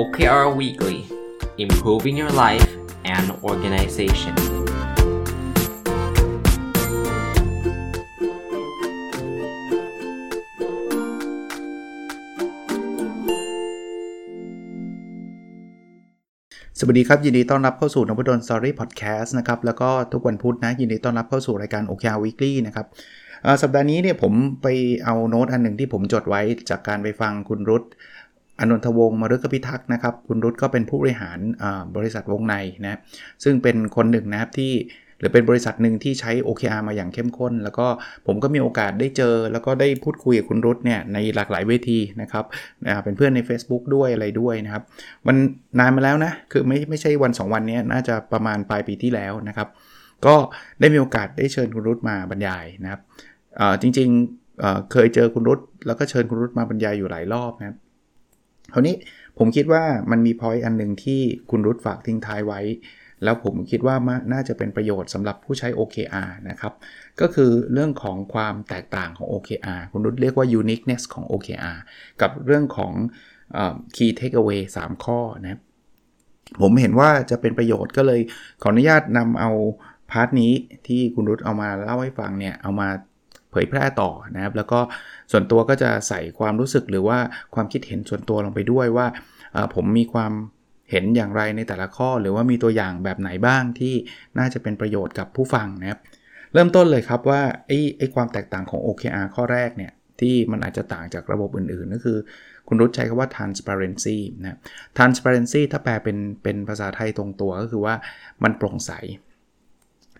OKR Weekly Improving Your Life and Organization สวัสดีครับ ยินดีต้อนรับเข้าสู่นพดลสตอรี่พอดแคสต์นะครับ แล้วก็ทุกวันพุธนะ ยินดีต้อนรับเข้าสู่รายการ OKR Weekly นะครับสัปดาห์นี้เนี่ยผมไปเอาโน้ตอันหนึ่งที่ผมจดไว้จากการไปฟังคุณรุต อนนทวงศ์มฤคพิทักษ์นะครับ คุณรุตก็เป็นผู้บริหารบริษัทวงในนะซึ่งเป็นคนหนึ่งนะครับที่หรือเป็นบริษัทหนึ่งที่ใช้ OKR มาอย่างเข้มข้น แล้วก็ผมก็มีโอกาสได้เจอ แล้วก็ได้พูดคุยกับคุณรุตเนี่ยในหลากหลายเวทีนะครับเป็นเพื่อนใน Facebook ด้วยอะไรด้วยนะครับมันนานมาแล้วนะ คือไม่ไม่ใช่วัน 2 วันนี้น่าจะประมาณปลายปีที่แล้วนะครับ ก็ได้มีโอกาสได้เชิญคุณรุตมาบรรยายนะครับจริงๆเอ่อเคยเจอคุณรุตแล้วก็เชิญคุณรุตมาบรรยายอยู่หลายรอบนะครับ คราวนี้ผมคิดว่ามันมีพอยต์อันหนึ่งที่คุณรุตฝากทิ้งท้ายไว้ แล้วผมคิดว่ามาน่าจะเป็นประโยชน์สำหรับผู้ใช้ OKR นะครับ ก็คือเรื่องของความแตกต่างของ OKR คุณรุตเรียกว่า uniqueness ของ OKR กับเรื่องของอ key takeaway 3 ข้อนะผมเห็นว่าจะเป็นประโยชน์ก็เลยขออนุญาตนำเอาพาร์ทนี้ที่คุณรุตเอามาเล่าให้ฟังเนี่ย เอามา เผยแพร่ต่อนะครับ แล้วก็ส่วนตัวก็จะใส่ความรู้สึกหรือว่าความคิดเห็นส่วนตัวลงไปด้วยว่าผมมีความเห็นอย่างไรในแต่ละข้อ หรือว่ามีตัวอย่างแบบไหนบ้างที่น่าจะเป็นประโยชน์กับผู้ฟังนะครับ เริ่มต้นเลยครับว่าไอ้ไอ้ความแตกต่างของ OKR ข้อแรกเนี่ยที่มันอาจจะต่างจากระบบอื่นๆ ก็คือ คุณรุตใช้คำว่า transparency นะ transparency ถ้าแปลเป็นเป็นภาษาไทยตรงตัวก็คือว่ามันโปร่งใส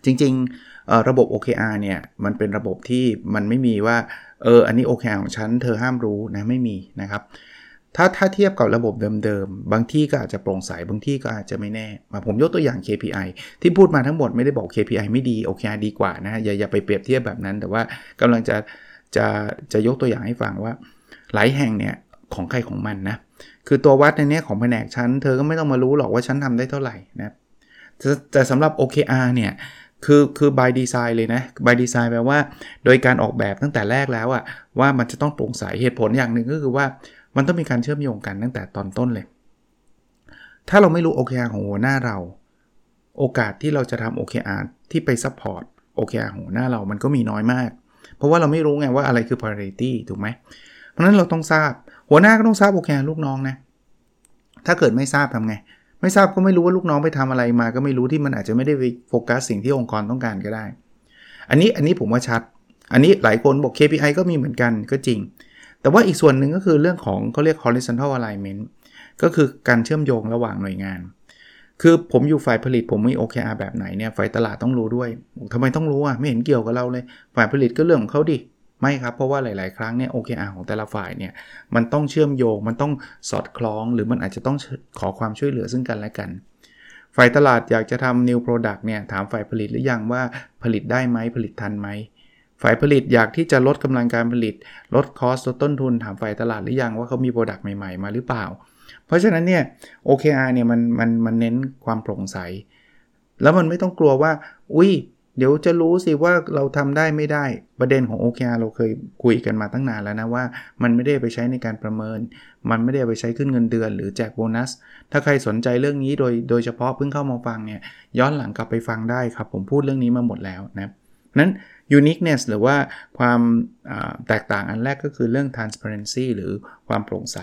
จริงๆ ระบบ OKR เนี่ยมันเป็นระบบที่มันไม่มีว่าเอออันนี้ OKR ของฉันเธอห้ามรู้นะไม่มีนะครับ ถ้าถ้าเทียบกับระบบเดิมๆ บางที่ก็อาจจะโปร่งใสบางที่ก็อาจจะไม่แน่มาผมยกตัวอย่าง KPI ที่พูดมาทั้งหมดไม่ได้บอก KPI ไม่ดี OKR ดีกว่านะอย่าอย่าไปเปรียบเทียบแบบนั้น แต่ว่ากำลังจะจะจะยกตัวอย่างให้ฟังว่า หลายแห่งเนี่ยของใครของมันนะคือตัววัดในนี้ของแผนกชั้น เธอก็ไม่ต้องมารู้หรอกว่าฉันทำได้เท่าไหร่นะแต่สำหรับ OKR เนี่ย คือคือ by design เลยนะ by design แปลว่า โดยการออกแบบตั้งแต่แรกแล้วอะว่ามันจะต้องโปร่งใสเหตุผลอย่างหนึ่งก็คือว่ามันต้องมีการเชื่อมโยงกันตั้งแต่ตอนต้นเลย ถ้าเราไม่รู้ OKR ของหัวหน้าเรา โอกาสที่เราจะทำ OKR ที่ไป support OKR ของหัวหน้าเรามันก็มีน้อยมาก เพราะว่าเราไม่รู้ไงว่าอะไรคือ priority ถูกไหม เพราะฉะนั้นเราต้องทราบ หัวหน้าก็ต้องทราบ OKR ลูกน้องนะ ถ้าเกิดไม่ทราบทำไง ไม่ทราบก็ไม่รู้ว่าลูกน้องไปทำอะไรมา ก็ไม่รู้ที่มันอาจจะไม่ได้ไปโฟกัสสิ่งที่องค์กรต้องการก็ได้ อันนี้อันนี้ผมว่าชัด อันนี้หลายคนบอก KPI ก็มีเหมือนกันก็จริง แต่ว่าอีกส่วนหนึ่งก็คือเรื่องของเขาเรียก horizontal alignment ก็คือการเชื่อมโยงระหว่างหน่วยงาน คือผมอยู่ฝ่ายผลิตผมมี OKR แบบไหนเนี่ยฝ่ายตลาดต้องรู้ด้วยทำไมต้องรู้อะไม่เห็นเกี่ยวกับเราเลย ฝ่ายผลิตก็เรื่องของเขาดิ ไม่ครับ เพราะว่าหลาย ๆ ครั้งเนี่ย OKR ของแต่ละฝ่ายเนี่ย มันต้องเชื่อมโยง มันต้องสอดคล้อง หรือมันอาจจะต้องขอความช่วยเหลือซึ่งกันและกัน ฝ่ายตลาดอยากจะทำ new product เนี่ย ถามฝ่ายผลิตหรือยังว่าผลิตได้ไหมผลิตทันไหม ฝ่ายผลิตอยากที่จะลดกำลังการผลิต ลด cost ลดต้นทุน ถามฝ่ายตลาดหรือยังว่าเขามี product ใหม่ ๆ มาหรือเปล่า เพราะฉะนั้นเนี่ย OKR เนี่ยมันมันมันเน้นความโปร่งใส แล้วมันไม่ต้องกลัวว่า อุ้ย เดี๋ยวจะรู้สิว่าเราทำได้ไม่ได้ประเด็นของ OKR เราเคยคุยกันมาตั้งนานแล้วนะว่า มันไม่ได้ไปใช้ในการประเมิน มันไม่ได้ไปใช้ขึ้นเงินเดือน หรือแจกโบนัส ถ้าใครสนใจเรื่องนี้โดยโดยเฉพาะเพิ่งเข้ามาฟังเนี่ยย้อนหลังกลับไปฟังได้ครับ ผมพูดเรื่องนี้มาหมดแล้วนะนั้น uniqueness หรือว่าความแตกต่างอันแรกก็คือเรื่อง transparency หรือความโปร่งใส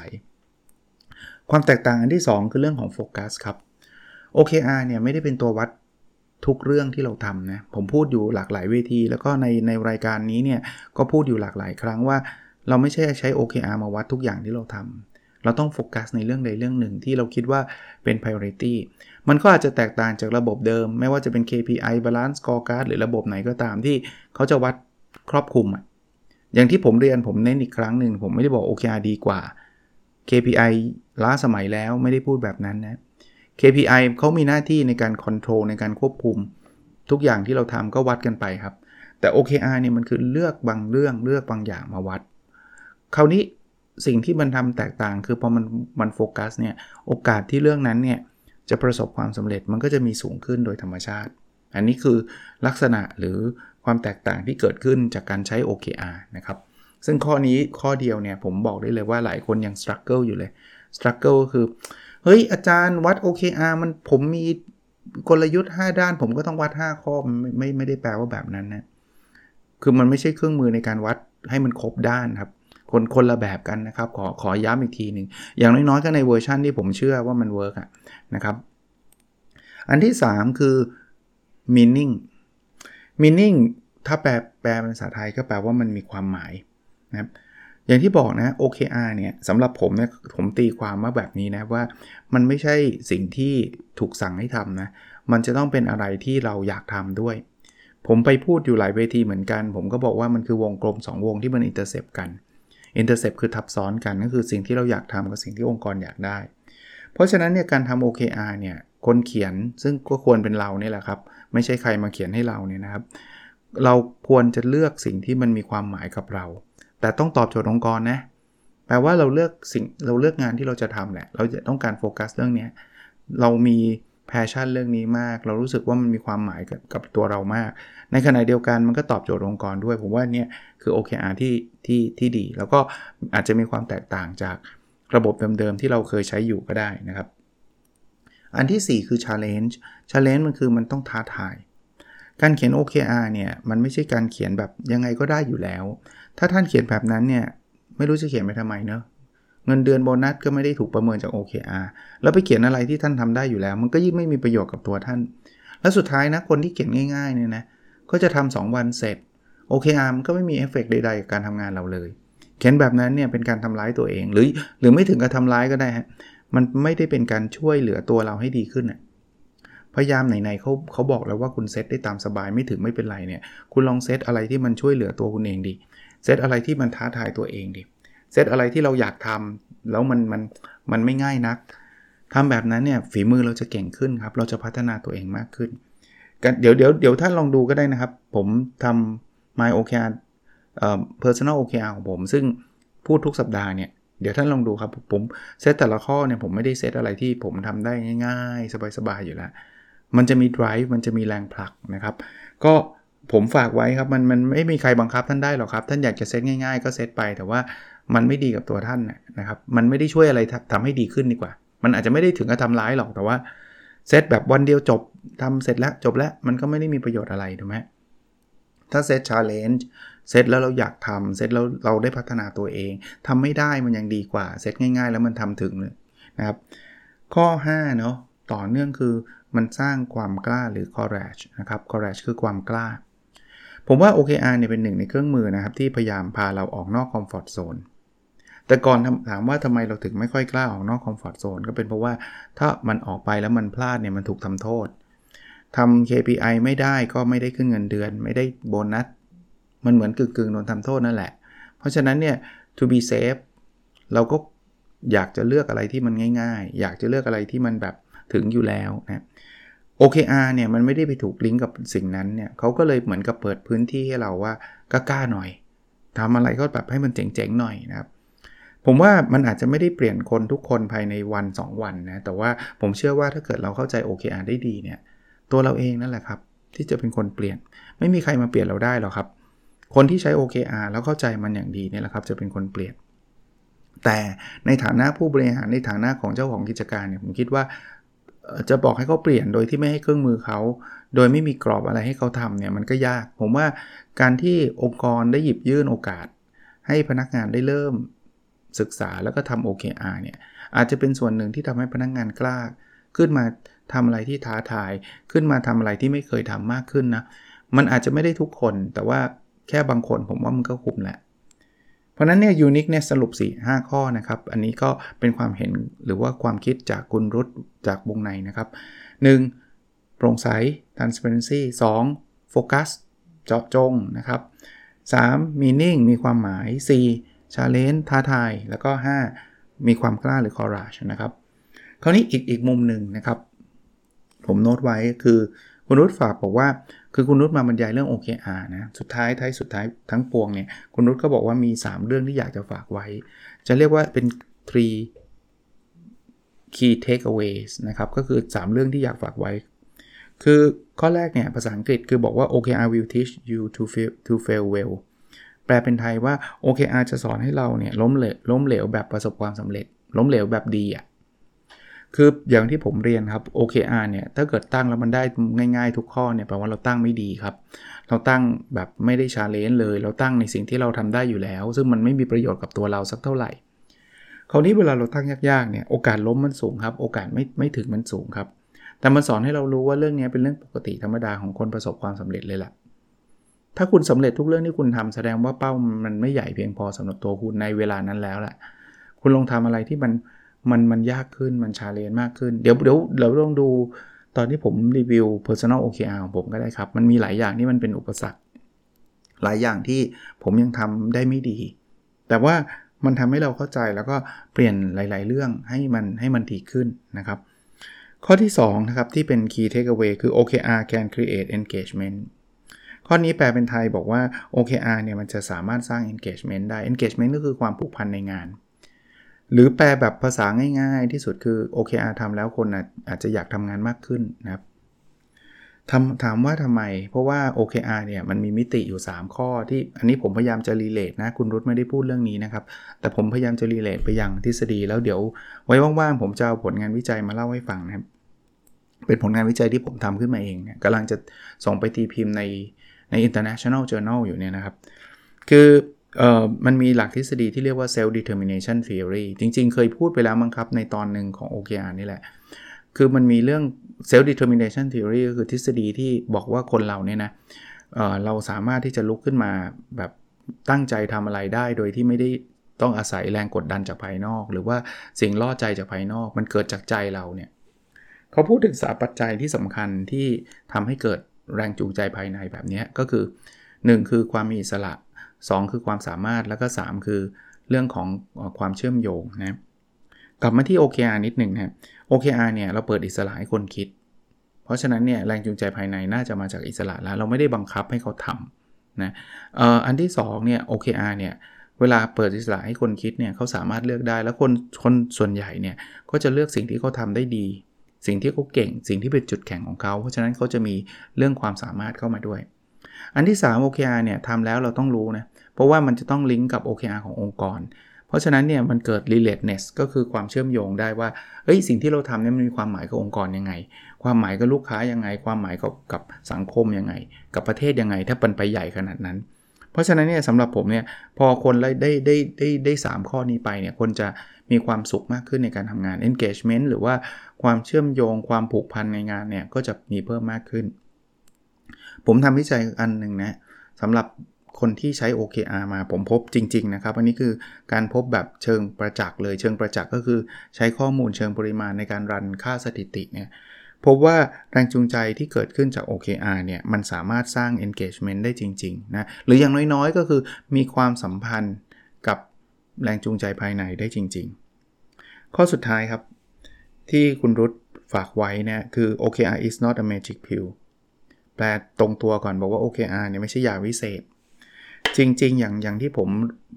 ความแตกต่างอันที่ 2 คือเรื่องของโฟกัสครับ OKR เนี่ยไม่ได้เป็นตัววัด ทุกเรื่องที่เราทำนะผมพูดอยู่หลากหลายเวที แล้วก็ในในรายการนี้เนี่ยก็พูดอยู่หลากหลายครั้งว่า เราไม่ใช่ใช้ OKR มาวัดทุกอย่างที่เราทำเราต้องโฟกัสในเรื่องใดเรื่องหนึ่งที่เราคิดว่าเป็น priority มันก็อาจจะแตกต่างจากระบบเดิม ไม่ว่าจะเป็น KPI balance scorecard หรือระบบไหนก็ตามที่เขาจะวัดครอบคลุมอะอย่างที่ผมเรียนผมเน้นอีกครั้งหนึ่งผมไม่ได้บอก OKR ดีกว่า KPI ล้าสมัยแล้วไม่ได้พูดแบบนั้นนะ KPI เขามีหน้าที่ในการคอนโทรลในการควบคุม ทุกอย่างที่เราทำก็วัดกันไปครับ แต่ OKR เนี่ยมันคือเลือกบางเรื่องเลือกบางอย่างมาวัด คราวนี้สิ่งที่มันทำแตกต่าง คือพอมันมันโฟกัสเนี่ยโอกาสที่เรื่องนั้นเนี่ยจะประสบความสำเร็จมันก็จะมีสูงขึ้นโดยธรรมชาติ อันนี้คือลักษณะหรือความแตกต่างที่เกิดขึ้นจากการใช้ OKR นะครับซึ่งข้อนี้ข้อเดียวเนี่ยผมบอกได้เลยว่าหลายคนยัง struggle อยู่เลย struggle ก็คือ เฮ้ยอาจารย์วัด OKR มันผมมีกลยุทธ์ 5 ด้าน ผมก็ต้องวัด 5 ข้อมันไม่ไม่ไม่ได้แปลว่าแบบนั้นนะคือมันไม่ใช่เครื่องมือในการวัดให้มันครบด้านครับ คนคนละแบบกันนะครับ ขอขอย้ำอีกทีหนึ่งอย่างน้อยๆก็ในเวอร์ชันที่ผมเชื่อว่ามัน work อะนะครับ อันที่ 3 คือ meaning meaning ถ้าแปลแปลเป็นภาษาไทยก็แปลว่ามันมีความหมายนะครับ อย่างที่บอกนะ OKR เนี่ยสำหรับผมเนี่ยผมตีความมาแบบนี้นะว่ามันไม่ใช่สิ่งที่ถูกสั่งให้ทำนะ มันจะต้องเป็นอะไรที่เราอยากทำด้วย ผมไปพูดอยู่หลายเวทีเหมือนกัน ผมก็บอกว่ามันคือวงกลม 2 วงที่มัน intersect กัน intersect คือทับซ้อนกันก็คือสิ่งที่เราอยากทำกับสิ่งที่องค์กรอยากได้ เพราะฉะนั้นเนี่ยการทำ OKR เนี่ยคนเขียนซึ่งก็ควรเป็นเราเนี่ยแหละครับ ไม่ใช่ใครมาเขียนให้เราเนี่ยนะครับ เราควรจะเลือกสิ่งที่มันมีความหมายกับเรา แต่ต้องตอบโจทย์องค์กรนะแปลว่าเราเลือกสิ่งเราเลือกงานที่เราจะทำแหละ เราจะต้องการโฟกัสเรื่องนี้เรามีแพชชั่นเรื่องนี้มาก เรารู้สึกว่ามันมีความหมายกับกับตัวเรามาก ในขณะเดียวกันมันก็ตอบโจทย์องค์กรด้วย ผมว่าเนี่ยคือ OKR ที่ที่ที่ดี แล้วก็อาจจะมีความแตกต่างจากระบบเดิมๆที่เราเคยใช้อยู่ก็ได้นะครับ อันที่ 4 คือ challenge challenge มันคือมันต้องท้าทาย การเขียน OKR เนี่ยมันไม่ใช่การเขียนแบบยังไงก็ได้อยู่แล้ว ถ้าท่านเขียนแบบนั้นเนี่ยไม่รู้จะเขียนไปทำไมเนอะเงินเดือนโบนัสก็ไม่ได้ถูกประเมินจาก OKR แล้วไปเขียนอะไรที่ท่านทำได้อยู่แล้ว มันก็ยิ่งไม่มีประโยชน์กับตัวท่าน แล้วสุดท้ายนะคนที่เขียนง่ายๆเนี่ยนะก็จะทำ2วันเสร็จ OKR มันก็ไม่มีเอฟเฟกใดๆกับการทำงานเราเลย เขียนแบบนั้นเนี่ยเป็นการทำร้ายตัวเอง หรือหรือไม่ถึงกับทำร้ายก็ได้ฮะมันไม่ได้เป็นการช่วยเหลือตัวเราให้ดีขึ้นนะพยายามไหนๆเขาเขาบอกแล้วว่าคุณเซตได้ตามสบายไม่ถึงไม่เป็นไรเนี่ย คุณลองเซตอะไรที่มันช่วยเหลือตัวคุณเองดี เซตอะไรที่มันท้าทายตัวเองดิเซตอะไรที่เราอยากทำแล้วมันมันมันไม่ง่ายนักทำแบบนั้นเนี่ยฝีมือเราจะเก่งขึ้นครับ เราจะพัฒนาตัวเองมากขึ้นเดี๋ยวเดี๋ยวเดี๋ยวท่านลองดูก็ได้นะครับ ผมทำ My OKR เอ่อ personal OKR ของผม ซึ่งพูดทุกสัปดาห์เนี่ยเดี๋ยวท่านลองดูครับ ผมเซตแต่ละข้อเนี่ยผมไม่ได้เซตอะไรที่ผมทำได้ง่าย ๆ สบายๆอยู่แล้ว มันจะมี drive มันจะมีแรงผลักนะครับ ก็ ผมฝากไว้ครับมันมันไม่มีใครบังคับท่านได้หรอกครับ ท่านอยากจะเซตง่ายๆ ก็เซตไป แต่ว่ามันไม่ดีกับตัวท่านนะครับ มันไม่ได้ช่วยอะไรทำให้ดีขึ้นดีกว่า มันอาจจะไม่ได้ถึงกับทำร้ายหรอกแต่ว่าเซตแบบวันเดียวจบทำเสร็จแล้วจบแล้วมันก็ไม่ได้มีประโยชน์อะไรถูกไหมถ้า set challenge set แล้วเราอยากทำเซตแล้วเราได้พัฒนาตัวเองทำไม่ได้มันยังดีกว่าเซตง่าย ๆ แล้วมันทำถึงเลยนะครับ ข้อ5เนาะต่อเนื่องคือมันสร้างความกล้าหรือ courage นะครับ courage คือความกล้า ผมว่า OKR เนี่ยเป็นหนึ่งในเครื่องมือนะครับที่พยายามพาเราออกนอก comfort zoneแต่ก่อนถามว่าทำไมเราถึงไม่ค่อยกล้าออกนอกคอมฟอร์ทโซนก็เป็นเพราะว่าถ้ามันออกไปแล้วมันพลาดเนี่ยมันถูกทำโทษทำ KPI ไม่ได้ก็ไม่ได้ขึ้นเงินเดือน ไม่ได้โบนัส มันเหมือนกึ่งๆโดนทำโทษนั่นแหละ เพราะฉะนั้นเนี่ย to be safe เราก็อยากจะเลือกอะไรที่มันง่าย ๆ อยากจะเลือกอะไรที่มันแบบถึงอยู่แล้วนะ OKR เนี่ยมันไม่ได้ไปถูกลิงก์กับสิ่งนั้นเนี่ยเขาก็เลยเหมือนกับเปิดพื้นที่ให้เราว่ากล้าหน่อยทำอะไรก็แบบให้มันเจ๋งๆหน่อยนะครับผมว่ามันอาจจะไม่ได้เปลี่ยนคนทุกคนภายในวัน 2 วันนะ แต่ว่าผมเชื่อว่าถ้าเกิดเราเข้าใจ OKR ได้ดีเนี่ย ตัวเราเองนั่นแหละครับ ที่จะเป็นคนเปลี่ยน ไม่มีใครมาเปลี่ยนเราได้หรอกครับ คนที่ใช้ OKR แล้วเข้าใจมันอย่างดีเนี่ยแหละครับจะเป็นคนเปลี่ยน แต่ในฐานะผู้บริหารในฐานะของเจ้าของกิจการเนี่ยผมคิดว่า จะบอกให้เขาเปลี่ยนโดยที่ไม่ให้เครื่องมือเขา โดยไม่มีกรอบอะไรให้เขาทำเนี่ยมันก็ยาก ผมว่าการที่องค์กรได้หยิบยื่นโอกาส ให้พนักงานได้เริ่มศึกษาแล้วก็ทำ OKR เนี่ยอาจจะเป็นส่วนหนึ่งที่ทำให้พนักงานกล้า ขึ้นมาทำอะไรที่ท้าทาย ขึ้นมาทำอะไรที่ไม่เคยทำมากขึ้นนะมันอาจจะไม่ได้ทุกคน แต่ว่าแค่บางคนผมว่ามันก็คุ้มแหละ ราะนั้นเนี่ยยูนิคเนี่ยสรุป 4 5 ข้อนะครับ อันนี้ก็เป็นความเห็นหรือว่าความคิดจากคุณรุตจากวงในนะครับ 1. โปร่งใส transparency 2. focus เจาะจงนะครับ 3. meaning มีความหมาย 4. challenge ท้าทาย แล้วก็ 5. มีความกล้าหรือ courage นะครับ คราวนี้อีกอีกมุมหนึ่งนะครับ ผมโน้ตไว้คือคุณรุตฝากบอกว่า คือคุณนุชมาบรรยายเรื่อง OKR นะสุดท้ายท้ายสุดท้ายทั้งปวงเนี่ยคุณนุชก็บอกว่ามี 3 เรื่องที่อยากจะฝากไว้ จะเรียกว่าเป็น three key takeaways นะครับ ก็คือ 3 เรื่องที่อยากฝากไว้ คือข้อแรกเนี่ยภาษาอังกฤษคือบอกว่า OKR will teach you to fail to fail well แปลเป็นไทยว่า OKR จะสอนให้เราเนี่ยล้มเหลวล้มเหลวแบบประสบความสำเร็จ ล้มเหลวแบบดีอะ่ะ คืออย่างที่ผมเรียนครับ OKR เนี่ยถ้าเกิดตั้งแล้วมันได้ง่ายๆทุกข้อเนี่ยแปลว่าเราตั้งไม่ดีครับ เราตั้งแบบไม่ได้ challenge เลย เราตั้งในสิ่งที่เราทำได้อยู่แล้ว ซึ่งมันไม่มีประโยชน์กับตัวเราสักเท่าไหร่คราวนี้เวลาเราตั้งยากๆเนี่ยโอกาสล้มมันสูงครับ โอกาสไม่ไม่ถึงมันสูงครับ แต่มันสอนให้เรารู้ว่าเรื่องนี้เป็นเรื่องปกติธรรมดาของคนประสบความสำเร็จเลยแหละถ้าคุณสำเร็จทุกเรื่องที่คุณทำแสดงว่าเป้ามันไม่ใหญ่เพียงพอสำหรับตัวคุณในเวลานั้นแล้วแหละคุณลองทำอะไรที่มัน มันมันยากขึ้นมัน challenge มากขึ้น เดี๋ยวเดี๋ยวเราลองดูตอนที่ผมรีวิว personal OKR ของผมก็ได้ครับ มันมีหลายอย่างที่มันเป็นอุปสรรค หลายอย่างที่ผมยังทำได้ไม่ดี แต่ว่ามันทำให้เราเข้าใจแล้วก็เปลี่ยนหลาย ๆ เรื่องให้มันให้มันดีขึ้นนะครับ ข้อที่2นะครับที่เป็น key takeaway คือ OKR can create engagement ข้อนี้แปลเป็นไทยบอกว่า OKR เนี่ยมันจะสามารถสร้าง engagement ได้ engagement ก็คือความผูกพันในงาน หรือแปลแบบภาษาง่าย ๆ ที่สุดคือ OKR ทำแล้วคนอาจจะอยากทำงานมากขึ้นนะครับทำถามว่าทำไม เพราะว่า OKR เนี่ยมันมีมิติอยู่ 3 ข้อที่อันนี้ผมพยายามจะรีเลทนะ คุณรุตไม่ได้พูดเรื่องนี้นะครับ แต่ผมพยายามจะรีเลทไปยังทฤษฎี แล้วเดี๋ยวไว้ว่างๆผมจะเอาผลงานวิจัยมาเล่าให้ฟังนะครับ เป็นผลงานวิจัยที่ผมทำขึ้นมาเองเนี่ยกำลังจะส่งไปตีพิมพ์ในใน international journal อยู่เนี่ยนะครับ คือ มันมีหลักทฤษฎีที่เรียกว่า self determination theory จริงๆ เคยพูดไปแล้วมั้งครับ ในตอนหนึ่งของ OKR นี่แหละ คือมันมีเรื่อง self determination theory ก็คือทฤษฎีที่บอกว่าคนเราเนี่ยนะเเราสามารถที่จะลุกขึ้นมาแบบตั้งใจทำอะไรได้โดยที่ไม่ได้ต้องอาศัยแรงกดดันจากภายนอก หรือว่าสิ่งล่อใจจากภายนอก มันเกิดจากใจเราเนี่ยเขาพูดถึงสาปัจจัยที่สำคัญที่ทำให้เกิดแรงจูงใจภายในแบบนี้ก็คือ 1 คือความมีอิสระ 2 คือความสามารถแล้วก็ 3 คือเรื่องของความเชื่อมโยงนะกลับมาที่ OKR นิดหนึ่งนะ OKR เนี่ยเราเปิดอิสระให้คนคิด เพราะฉะนั้นเนี่ยแรงจูงใจภายในน่าจะมาจากอิสระแล้ว เราไม่ได้บังคับให้เขาทำนะอันที่2เนี่ย OKR เนี่ยเวลาเปิดอิสระให้คนคิดเนี่ยเขาสามารถเลือกได้ แล้วคนคนส่วนใหญ่เนี่ยก็จะเลือกสิ่งที่เขาทาได้ดี สิ่งที่เขาเก่ง สิ่งที่เป็นจุดแข็งของเขา เพราะฉะนั้นเขาจะมีเรื่องความสามารถเข้ามาด้วย อันที่ 3 OKR เนี่ยทำแล้วเราต้องรู้นะเพราะว่ามันจะต้องลิงก์กับ OKR ขององค์กร เพราะฉะนั้นเนี่ยมันเกิด relatedness ก็คือความเชื่อมโยงได้ว่าเอ้ยสิ่งที่เราทำเนี่ยมันมีความหมายกับองค์กรยังไง ความหมายกับลูกค้ายังไง ความหมายกับกับสังคมยังไง กับประเทศยังไง ถ้าเป็นไปใหญ่ขนาดนั้น เพราะฉะนั้นเนี่ยสำหรับผมเนี่ยพอคนได้ได้ได้ได้ได้สข้อนี้ไปเนี่ยคนจะมีความสุขมากขึ้นในการทำงาน engagement หรือว่าความเชื่อมโยง ความผูกพันในงานเนี่ยก็จะมีเพิ่มมากขึ้น ผมทำวิจัยอันหนึ่งนะสำหรับคนที่ใช้ OKR มาผมพบจริง ๆ นะครับ อันนี้คือการพบแบบเชิงประจักษ์เลยเชิงประจักษ์ก็คือใช้ข้อมูลเชิงปริมาณในการรันค่าสถิติเนี่ยพบว่าแรงจูงใจที่เกิดขึ้นจาก OKR เนี่ยมันสามารถสร้าง engagement ได้จริงๆนะหรืออย่างน้อยๆ ก็คือมีความสัมพันธ์กับแรงจูงใจภายในได้จริง ๆ ข้อสุดท้ายครับ ที่คุณรุตฝากไว้นะคือ OKR is not a magic pill แปลตรงตัวก่อนบอกว่า OKR เนี่ยไม่ใช่ยาวิเศษ จริง ๆ อย่างอย่างที่ผม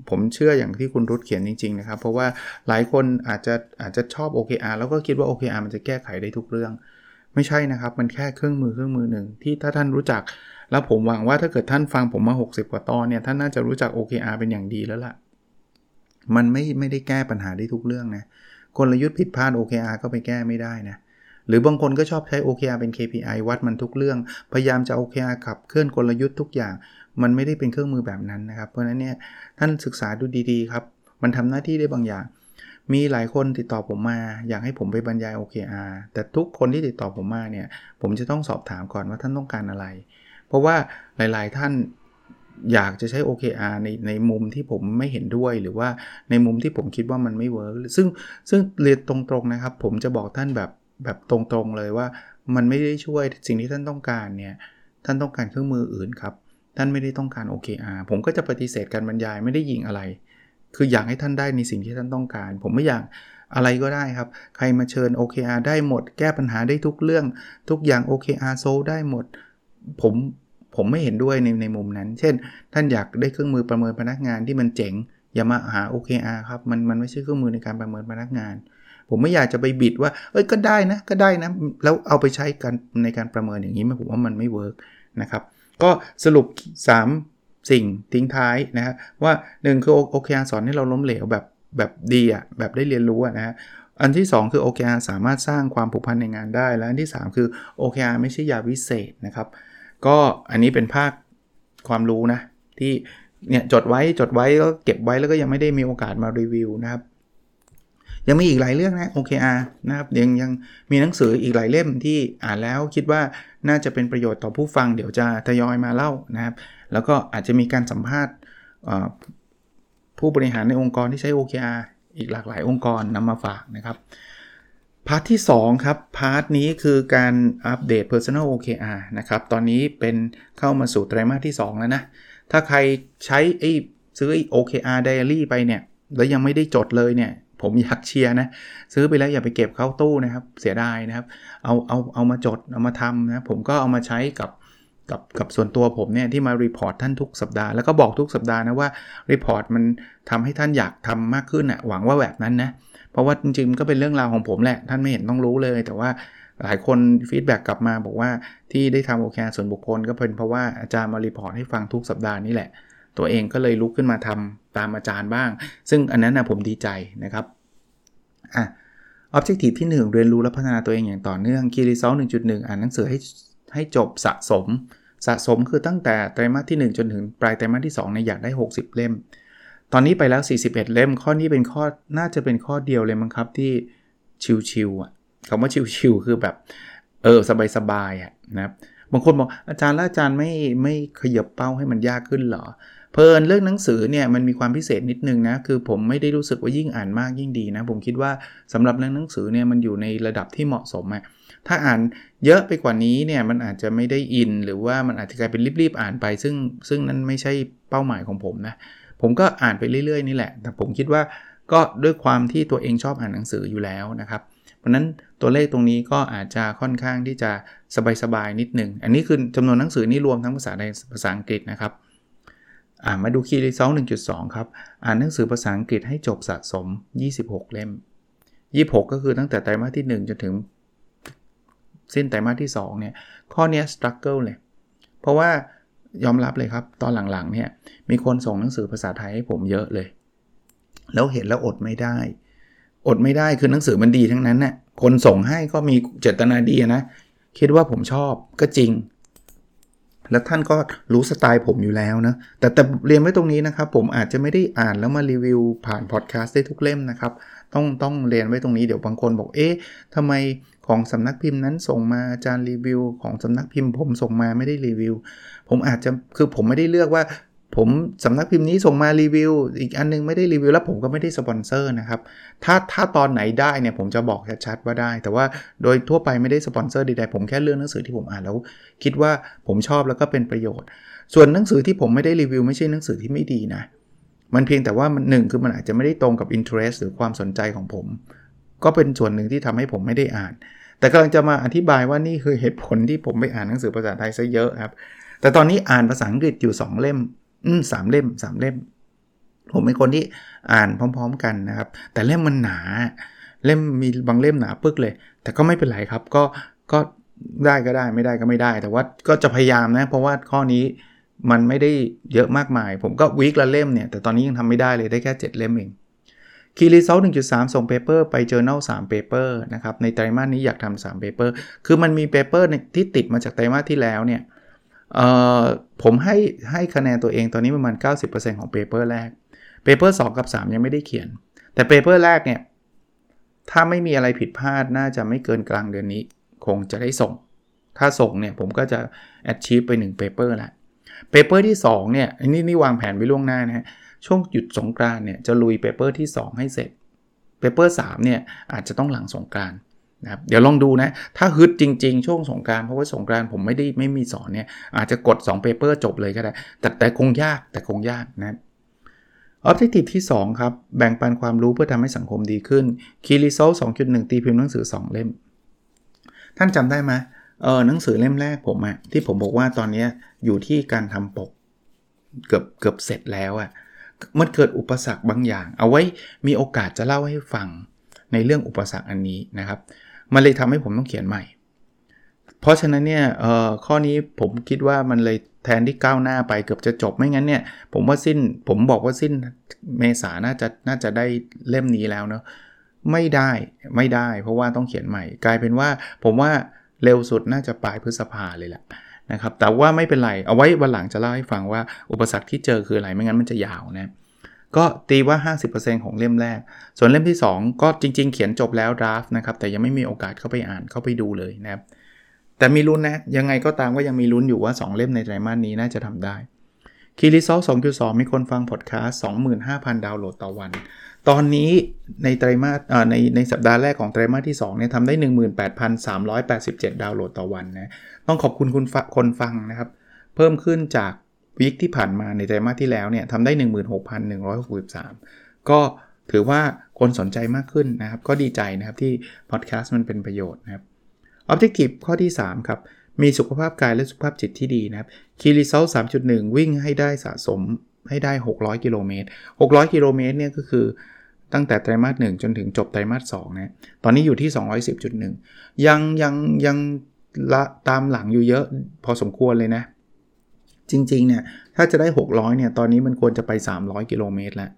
ผมเชื่ออย่างที่คุณรุตเขียนจริง ๆ นะครับ เพราะว่าหลายคนอาจจะอาจจะชอบ OKR แล้วก็คิดว่า OKR มันจะแก้ไขได้ทุกเรื่อง ไม่ใช่นะครับ มันแค่เครื่องมือเครื่องมือหนึ่งที่ถ้าท่านรู้จัก แล้วผมหวังว่าถ้าเกิดท่านฟังผมมา 60 กว่าตอนเนี่ยท่านน่าจะรู้จัก OKR เป็นอย่างดีแล้วล่ะมันไม่ไม่ได้แก้ปัญหาได้ทุกเรื่องนะกลยุทธ์ผิดพลาด OKR ก็ไปแก้ไม่ได้นะ หรือบางคนก็ชอบใช้ OKR เป็น KPI วัดมันทุกเรื่อง พยายามจะ OKR ขับเคลื่อนกลยุทธ์ทุกอย่าง มันไม่ได้เป็นเครื่องมือแบบนั้นนะครับ เพราะฉะนั้นเนี่ยท่านศึกษาดูดีๆครับ มันทำหน้าที่ได้บางอย่าง มีหลายคนติดต่อผมมา อยากให้ผมไปบรรยาย OKR แต่ทุกคนที่ติดต่อผมมาเนี่ยผมจะต้องสอบถามก่อนว่าท่านต้องการอะไร เพราะว่าหลายๆ ท่านอยากจะใช้ OKR ในในมุมที่ผมไม่เห็นด้วยหรือว่าในมุมที่ผมคิดว่ามันไม่เวิร์กซึ่งซึ่งเรียนตรงๆนะครับ ผมจะบอกท่านแบบ แบบตรงๆเลยว่า มันไม่ได้ช่วยสิ่งที่ท่านต้องการเนี่ยท่านต้องการเครื่องมืออื่นครับ ท่านไม่ได้ต้องการ OKR ผมก็จะปฏิเสธการบรรยายไม่ได้ยิงอะไร คืออยากให้ท่านได้ในสิ่งที่ท่านต้องการ ผมไม่อยากอะไรก็ได้ครับ ใครมาเชิญ OKR ได้หมด แก้ปัญหาได้ทุกเรื่อง ทุกอย่าง OKR โซได้หมด ผมผมไม่เห็นด้วยในในมุมนั้น เช่น ท่านอยากได้เครื่องมือประเมินพนักงานที่มันเจ๋ง อย่ามาหา OKR ครับ มันมันไม่ใช่เครื่องมือในการประเมินพนักงาน ผมไม่อยากจะไปบิดว่า เอ้ยก็ได้นะก็ได้นะ แล้วเอาไปใช้กันในการประเมินอย่างนี้ผมว่ามันไม่ work นะครับ ก็สรุป 3 สิ่งทิ้งท้ายนะฮะว่า 1 คือโอเคสอนให้เราล้มเหลวแบบแบบดีอะแบบได้เรียนรู้นะฮะอันที่ 2 คือ OKR สามารถสร้างความผูกพันในงานได้ และอันที่ 3 คือ OKR ไม่ใช่ยาวิเศษนะครับ ก็อันนี้เป็นภาคความรู้นะ ที่เนี่ยจดไว้จดไว้แล้วเก็บไว้แล้วก็ยังไม่ได้มีโอกาสมารีวิวนะครับ ยังมีอีกหลายเรื่องนะ OKR นะครับยังยังมีหนังสืออีกหลายเล่มที่อ่านแล้วคิดว่าน่าจะเป็นประโยชน์ต่อผู้ฟังเดี๋ยวจะทยอยมาเล่านะครับ แล้วก็อาจจะมีการสัมภาษณ์ผู้บริหารในองค์กรที่ใช้ OKR อีกหลากหลายองค์กรนำมาฝากนะครับ part ที่ 2 ครับ part นี้คือการอัปเดต Personal OKR นะครับ ตอนนี้เป็นเข้ามาสู่ไตรมาสที่ 2 แล้วนะ ถ้าใครใช้ไอ้ซื้อไอ้ OKR Diary ไปเนี่ย แล้วยังไม่ได้จดเลยเนี่ย ผมอยากเชียร์นะ ซื้อไปแล้วอย่าไปเก็บเข้าตู้นะครับ เสียดายนะครับ เอาเอาเอามาจดเอามาทำนะผมก็เอามาใช้กับกับกับส่วนตัวผมเนี่ยที่มา report ท่านทุกสัปดาห์แล้วก็บอกทุกสัปดาห์นะว่า report มันทำให้ท่านอยากทำมากขึ้นอะหวังว่าแบบนั้นนะเพราะว่าจริงๆก็เป็นเรื่องราวของผมแหละ ท่านไม่เห็นต้องรู้เลย แต่ว่าหลายคน feedback กลับมาบอกว่าที่ได้ทำ OKR ส่วนบุคคลก็เป็นเพราะว่าอาจารย์มา report ให้ฟังทุกสัปดาห์นี่แหละ ตัวเองก็เลยลุกขึ้นมาทำตามอาจารย์บ้าง ซึ่งอันนั้นนะผมดีใจนะครับ อะ objective ที่ 1 เรียนรู้และพัฒนาตัวเองอย่างต่อเนื่อง key result 1.1 อ่านหนังสือให้ให้จบสะสม สะสมคือตั้งแต่ไตรมาสที่ 1 จนถึงปลายไตรมาสที่2เนี่ยอยากได้ 60 เล่ม ตอนนี้ไปแล้ว 41 เล่ม ข้อนี้เป็นข้อน่าจะเป็นข้อเดียวเลยมั้งครับที่ชิวๆอะคำว่าชิวๆคือแบบเออสบายๆอะนะครับบางคนบอกอาจารย์แล้วอาจารย์ไม่ไม่ขยับเป้าให้มันยากขึ้นเหรอ เพลินเรื่องหนังสือเนี่ยมันมีความพิเศษนิดนึงนะคือผมไม่ได้รู้สึกว่ายิ่งอ่านมากยิ่งดีนะ ผมคิดว่าสำหรับเรื่องหนังสือเนี่ยมันอยู่ในระดับที่เหมาะสมอะถ้าอ่านเยอะไปกว่านี้เนี่ยมันอาจจะไม่ได้อิน หรือว่ามันอาจจะกลายเป็นรีบๆอ่านไป ซึ่งซึ่งนั้นไม่ใช่เป้าหมายของผมนะผมก็อ่านไปเรื่อยๆนี่แหละ แต่ผมคิดว่าก็ด้วยความที่ตัวเองชอบอ่านหนังสืออยู่แล้วนะครับเพราะนั้นตัวเลขตรงนี้ก็อาจจะค่อนข้างที่จะสบายๆนิดหนึ่งอันนี้คือจำนวนหนังสือนี่รวมทั้งภาษาในภาษาอังกฤษนะครับ อ่ามาดูคีย์รีเซล1.2ครับ อ่านหนังสือภาษาอังกฤษให้จบสะสม 26 เล่ม 26 ก็คือตั้งแต่ไตรมาสที่ 1 จนถึงสิ้นไตรมาสที่ 2 เนี่ย ข้อนี้ struggle เลย เพราะว่ายอมรับเลยครับ ตอนหลังๆ เนี่ยมีคนส่งหนังสือภาษาไทยให้ผมเยอะเลย แล้วเห็นแล้วอดไม่ได้ อดไม่ได้คือหนังสือมันดีทั้งนั้นน่ะคนส่งให้ก็มีเจตนาดีนะ คิดว่าผมชอบก็จริง แล้วท่านก็รู้สไตล์ผมอยู่แล้วนะ แต่แต่เรียนไว้ตรงนี้นะครับ ผมอาจจะไม่ได้อ่านแล้วมารีวิวผ่านพอดแคสต์ได้ทุกเล่มนะครับ ต้องต้องเรียนไว้ตรงนี้เดี๋ยวบางคนบอกเอ๊ะทำไมของสำนักพิมพ์นั้นส่งมาอาจารย์รีวิว ของสำนักพิมพ์ผมส่งมาไม่ได้รีวิว ผมอาจจะคือผมไม่ได้เลือกว่า ผมสำนักพิมพ์นี้ส่งมารีวิว อีกอันนึงไม่ได้รีวิวแล้วผมก็ไม่ได้สปอนเซอร์นะครับ ถ้าถ้าตอนไหนได้เนี่ยผมจะบอกชัดๆว่าได้ แต่ว่าโดยทั่วไปไม่ได้สปอนเซอร์ใดๆผมแค่เลือกหนังสือที่ผมอ่านแล้ว คิดว่าผมชอบแล้วก็เป็นประโยชน์ ส่วนหนังสือที่ผมไม่ได้รีวิวไม่ใช่หนังสือที่ไม่ดีนะ มันเพียงแต่ว่ามันหนึ่งคือมันอาจจะไม่ได้ตรงกับ interest หรือความสนใจของผม ก็เป็นส่วนหนึ่งที่ทำให้ผมไม่ได้อ่าน แต่กำลังจะมาอธิบายว่านี่คือเหตุผลที่ผมไปอ่านหนังสือภาษาไทยซะเยอะครับ แต่ตอนนี้อ่านภาษาอังกฤษอยู่ 2 เล่ม อืมสามเล่มสามเล่ม ผมเป็นคนที่อ่านพร้อม ๆ กันนะครับ แต่เล่มมันหนา เล่มมีบางเล่มหนาปึกเลย แต่ก็ไม่เป็นไรครับ ก็ก็ได้ก็ได้ไม่ได้ก็ไม่ได้ แต่ว่าก็จะพยายามนะ เพราะว่าข้อนี้มันไม่ได้เยอะมากมาย ผมก็ week ละเล่มเนี่ยแต่ตอนนี้ยังทำไม่ได้เลยได้แค่ 7 เล่มเอง key result 1.3ส่ง paper ไปเจอ journal 3 paper นะครับในไตรมาสนี้อยากทำ3 paper คือมันมี paper ที่ติดมาจากไตรมาสที่แล้วเนี่ย ผมให้ให้คะแนนตัวเองตอนนี้ประมาณ 90%ของ paper แรก paper 2กับ 3 ยังไม่ได้เขียน แต่ paper แรกเนี่ย ถ้าไม่มีอะไรผิดพลาดน่าจะไม่เกินกลางเดือนนี้ คงจะได้ส่ง ถ้าส่งเนี่ย ผมก็จะ achieve ไป1 paper แล้ว paper ที่ 2 เนี่ยนี่นี่วางแผนไว้ล่วงหน้านะฮะ ช่วงหยุดสงกรานต์เนี่ย จะลุย paper ที่ 2 ให้เสร็จ paper 3เนี่ย อาจจะต้องหลังสงกรานต์ นะครับเดี๋ยวลองดูนะ ถ้าฮึดจริง ๆ ช่วงสงกรานต์เพราะว่าสงกรานต์ผมไม่ได้ไม่มีสอนเนี่ย อาจจะกด2 paper จบเลยก็ได้ แต่แต่คงยากแต่คงยากนะ objective ที่ 2 ครับ แบ่งปันความรู้เพื่อทำให้สังคมดีขึ้น key result 2.1 ตีพิมพ์หนังสือ 2 เล่ม ท่านจำได้ไหมเออหนังสือเล่มแรกผมอะที่ผมบอกว่าตอนนี้อยู่ที่การทำปก เกือบเกือบเสร็จแล้วอะมันเกิดอุปสรรคบางอย่าง เอาไว้มีโอกาสจะเล่าให้ฟังในเรื่องอุปสรรคอันนี้นะครับ มันเลยทำให้ผมต้องเขียนใหม่ เพราะฉะนั้นเนี่ยข้อนี้ผมคิดว่ามันเลยแทนที่ก้าวหน้าไปเกือบจะจบไม่งั้นเนี่ย ผมว่าสิ้นผมบอกว่าสิ้นเมษาน่าจะน่าจะได้เล่มนี้แล้วเนาะไม่ได้ไม่ได้ เพราะว่าต้องเขียนใหม่ กลายเป็นว่าผมว่าเร็วสุดน่าจะปลายพฤษภาเลยแหละนะครับแต่ว่าไม่เป็นไร เอาไว้วันหลังจะเล่าให้ฟังว่าอุปสรรคที่เจอคืออะไรไม่งั้นมันจะยาวนะ ก็ตีว่า 50%ของเล่มแรก ส่วนเล่มที่ 2 ก็จริง ๆ เขียนจบแล้ว draft นะครับ แต่ยังไม่มีโอกาสเข้าไปอ่านเข้าไปดูเลยนะครับ แต่มีลุ้นนะ ยังไงก็ตามก็ยังมีลุ้นอยู่ว่า 2 เล่มในไตรมาสนี้น่าจะทำได้ key result 2.2 มีคนฟังพอดแคสต์25,000 ดาวน์โหลดต่อวัน ตอนนี้ในไตรมาสในในสัปดาห์แรกของไตรมาสที่2เนี่ยทำได้ 18,387 ดาวน์โหลดต่อวันนะ ต้องขอบคุณคุณคนฟังนะครับ เพิ่มขึ้นจาก week ที่ผ่านมาในไตรมาสที่แล้วเนี่ยทำได้ 16,163 ก็ถือว่าคนสนใจมากขึ้นนะครับ ก็ดีใจนะครับที่พอดแคสต์มันเป็นประโยชน์นะครับ Objective ข้อที่ 3 ครับ มีสุขภาพกายและสุขภาพจิตที่ดีนะครับ Key Result 3.1 วิ่งให้ได้สะสมให้ได้ 600 กิโลเมตร 600 กิโลเมตรเนี่ยก็คือตั้งแต่ไตรมาส1จนถึงจบไตรมาส2นะตอนนี้อยู่ที่ 210.1 ยังยังยังละตามหลังอยู่เยอะพอสมควรเลยนะ จริงๆเนี่ยถ้าจะได้ 600เนี่ยตอนนี้มันควรจะไป 300 กิโลเมตรแล้ว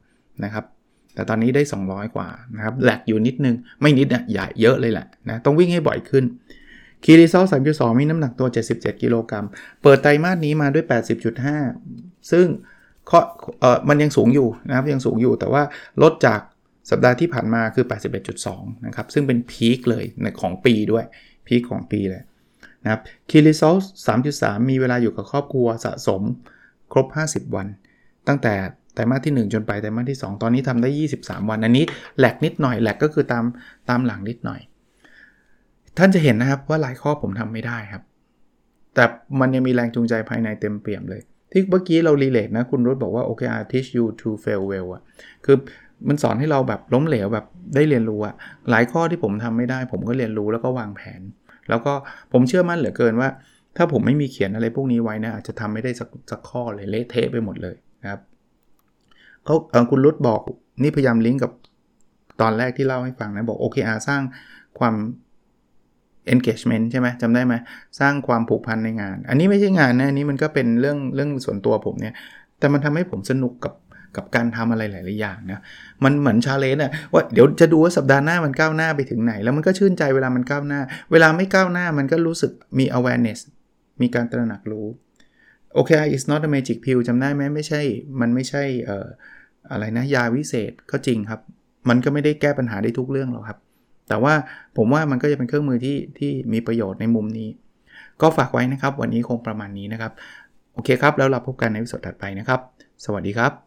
นะครับแต่ตอนนี้ได้ 200 กว่านะครับแหลกอยู่นิดนึง ไม่นิดนะใหญ่เยอะเลยแหละนะต้องวิ่งให้บ่อยขึ้นคีรีซอล3.2 มีน้ำหนักตัว 77 กิโลกรัม เปิดไตรมาสนี้มาด้วย 80.5 ซึ่งเออมันยังสูงอยู่นะครับยังสูงอยู่แต่ว่าลดจากสัปดาห์ที่ผ่านมาคือ 81.2 นะครับ ซึ่งเป็นพีคเลยในของปีด้วย พีคของปีเลย นะครับคีรีซอล3.3มีเวลาอยู่กับครอบครัวสะสมครบ 50 วัน ตั้งแต่ไตรมาสที่ 1 จนไปไตรมาสที่ 2 ตอนนี้ทำได้ 23 วัน อันนี้แหลกนิดหน่อยแหลกก็คือตามตามหลังนิดหน่อย ท่านจะเห็นนะครับว่าหลายข้อผมทำไม่ได้ครับ แต่มันยังมีแรงจูงใจภายในเต็มเปี่ยมเลย ที่เมื่อกี้เรารีเลทนะ คุณรุตบอกว่าโอเค I teach you to fail well อะคือมันสอนให้เราแบบล้มเหลวแบบได้เรียนรู้อะหลายข้อที่ผมทำไม่ได้ ผมก็เรียนรู้แล้วก็วางแผน แล้วก็ผมเชื่อมั่นเหลือเกินว่า ถ้าผมไม่มีเขียนอะไรพวกนี้ไว้นะอาจจะทำไม่ได้สักสักข้อเลยเละเทะไปหมดเลยนะครับเขาคุณรุตบอกนี่พยายามลิงก์กับตอนแรกที่เล่าให้ฟังนะบอก OKR สร้างความ engagement ใช่ไหมจำได้ไหมสร้างความผูกพันในงาน อันนี้ไม่ใช่งานนะอันนี้มันก็เป็นเรื่องเรื่องส่วนตัวผมเนี่ย แต่มันทำให้ผมสนุกกับ กับการทำอะไรหลาย ๆ อย่างนะมันเหมือนชาเลนจ์อะว่าเดี๋ยวจะดูว่าสัปดาห์หน้ามันก้าวหน้าไปถึงไหน แล้วมันก็ชื่นใจเวลามันก้าวหน้า เวลาไม่ก้าวหน้ามันก็รู้สึกมี awareness มีการตระหนักรู้โอเค is not a magic pill จำได้ไหมไม่ใช่ มันไม่ใช่อออะไรนะยาวิเศษก็จริงครับ มันก็ไม่ได้แก้ปัญหาได้ทุกเรื่องหรอกครับ แต่ว่าผมว่ามันก็จะเป็นเครื่องมือที่ที่มีประโยชน์ในมุมนี้ ก็ฝากไว้นะครับ วันนี้คงประมาณนี้นะครับ โอเคครับ แล้วเราพบกันในวิดีโอถัดไปนะครับ สวัสดีครับ